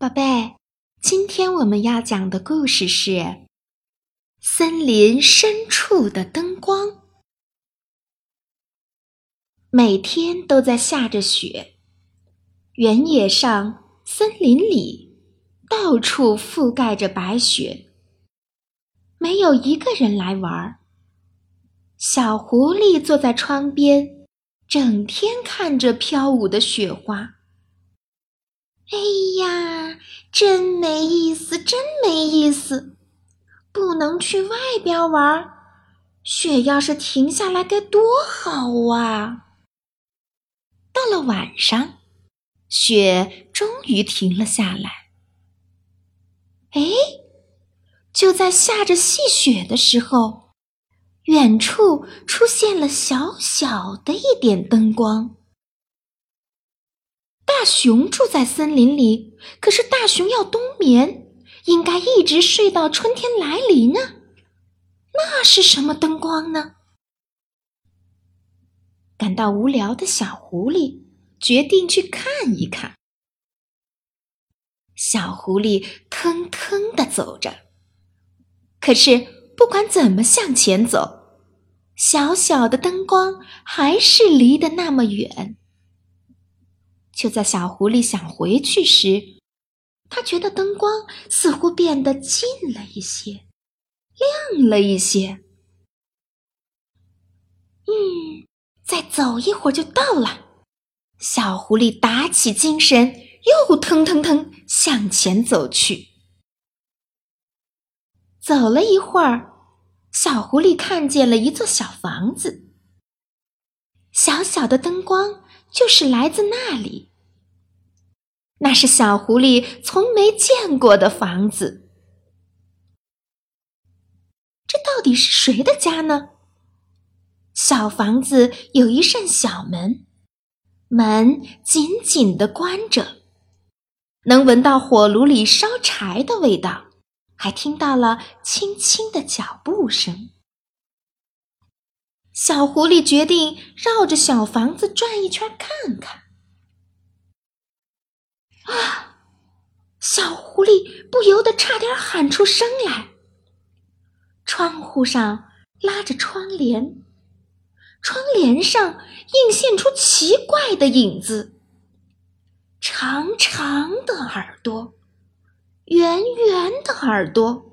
宝贝，今天我们要讲的故事是《森林深处的灯光》。每天都在下着雪，原野上、森林里，到处覆盖着白雪，没有一个人来玩。小狐狸坐在窗边，整天看着飘舞的雪花。哎呀，真没意思，真没意思！不能去外边玩，雪要是停下来该多好啊！到了晚上，雪终于停了下来。哎，就在下着细雪的时候，远处出现了小小的一点灯光。大熊住在森林里，可是大熊要冬眠，应该一直睡到春天来临呢。那是什么灯光呢？感到无聊的小狐狸决定去看一看。小狐狸腾腾的走着，可是不管怎么向前走，小小的灯光还是离得那么远。就在小狐狸想回去时，他觉得灯光似乎变得近了一些，亮了一些。嗯，再走一会儿就到了。小狐狸打起精神，又腾腾腾向前走去。走了一会儿，小狐狸看见了一座小房子。小小的灯光就是来自那里。那是小狐狸从没见过的房子，这到底是谁的家呢？小房子有一扇小门，门紧紧的关着，能闻到火炉里烧柴的味道，还听到了轻轻的脚步声。小狐狸决定绕着小房子转一圈看看。啊！小狐狸不由得差点喊出声来。窗户上拉着窗帘，窗帘上映现出奇怪的影子：长长的耳朵，圆圆的耳朵，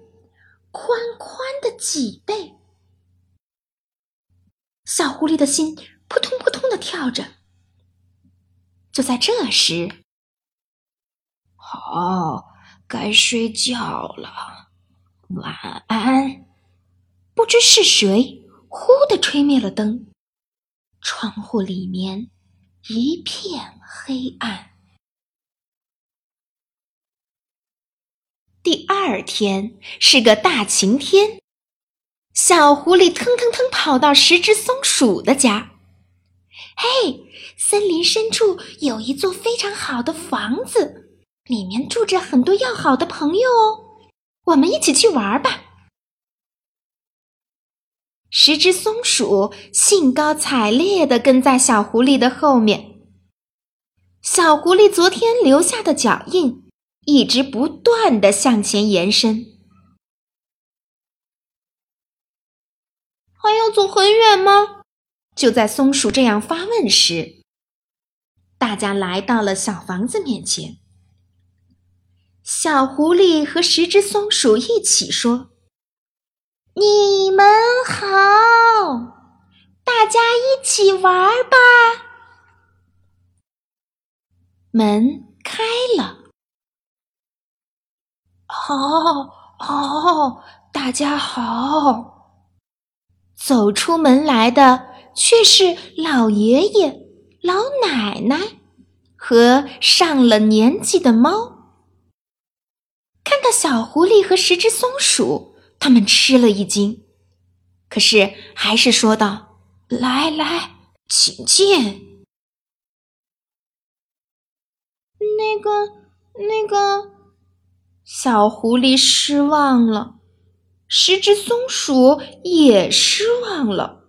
宽宽的脊背。小狐狸的心扑通扑通的跳着。就在这时，好，该睡觉了，晚安。不知是谁忽地吹灭了灯，窗户里面一片黑暗。第二天是个大晴天，小狐狸腾腾腾跑到十只松鼠的家。嘿，森林深处有一座非常好的房子。里面住着很多要好的朋友哦，我们一起去玩吧。十只松鼠兴高采烈地跟在小狐狸的后面，小狐狸昨天留下的脚印一直不断的向前延伸。还要走很远吗？就在松鼠这样发问时，大家来到了小房子面前。小狐狸和十只松鼠一起说：“你们好，大家一起玩吧。”门开了，好，好，大家好。走出门来的却是老爷爷、老奶奶和上了年纪的猫。小狐狸和十只松鼠，他们吃了一惊，可是还是说道：“来来，请进。”那个，那个，小狐狸失望了，十只松鼠也失望了。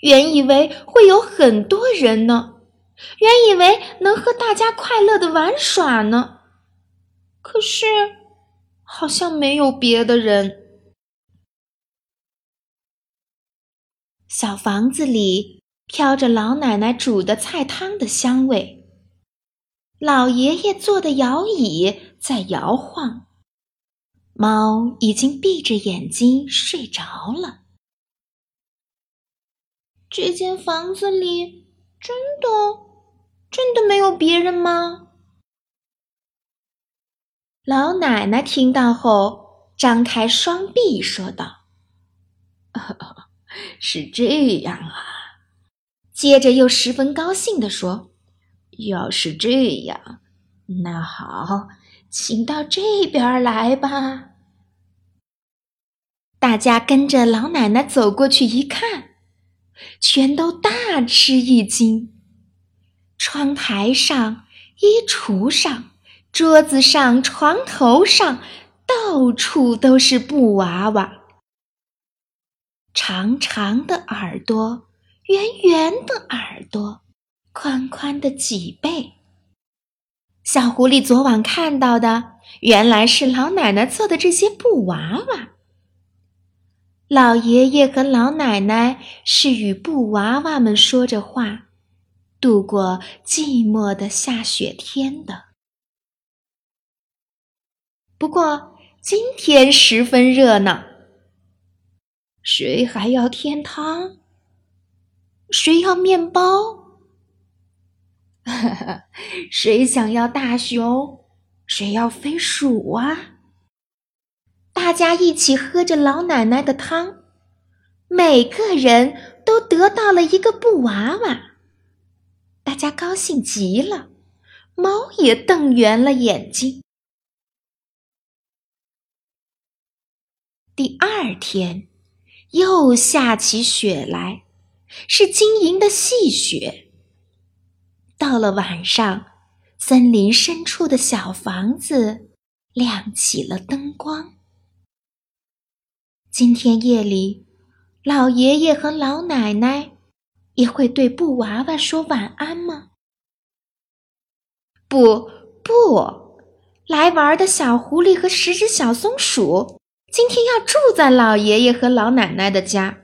原以为会有很多人呢，原以为能和大家快乐的玩耍呢。可是好像没有别的人。小房子里飘着老奶奶煮的菜汤的香味，老爷爷坐的摇椅在摇晃，猫已经闭着眼睛睡着了。这间房子里真的真的没有别人吗？老奶奶听到后，张开双臂说道。是这样啊，接着又十分高兴地说：“要是这样，那好，请到这边来吧。”大家跟着老奶奶走过去一看，全都大吃一惊。窗台上、衣橱上、桌子上、床头上，到处都是布娃娃。长长的耳朵，圆圆的耳朵，宽宽的脊背。小狐狸昨晚看到的，原来是老奶奶做的这些布娃娃。老爷爷和老奶奶是与布娃娃们说着话，度过寂寞的下雪天的。不过今天十分热闹。谁还要添汤？谁要面包？谁想要大熊？谁要飞鼠啊？大家一起喝着老奶奶的汤，每个人都得到了一个布娃娃，大家高兴极了，猫也瞪圆了眼睛。第二天。又下起雪来，是晶莹的细雪。到了晚上，森林深处的小房子亮起了灯光。今天夜里，老爷爷和老奶奶也会对布娃娃说晚安吗？不，不，来玩的小狐狸和十只小松鼠。今天要住在老爷爷和老奶奶的家，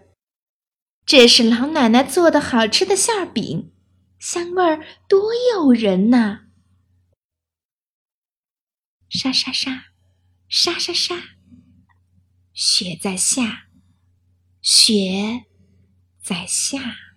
这是老奶奶做的好吃的馅饼，香味儿多诱人呐！沙沙沙，沙沙沙，雪在下，雪在下。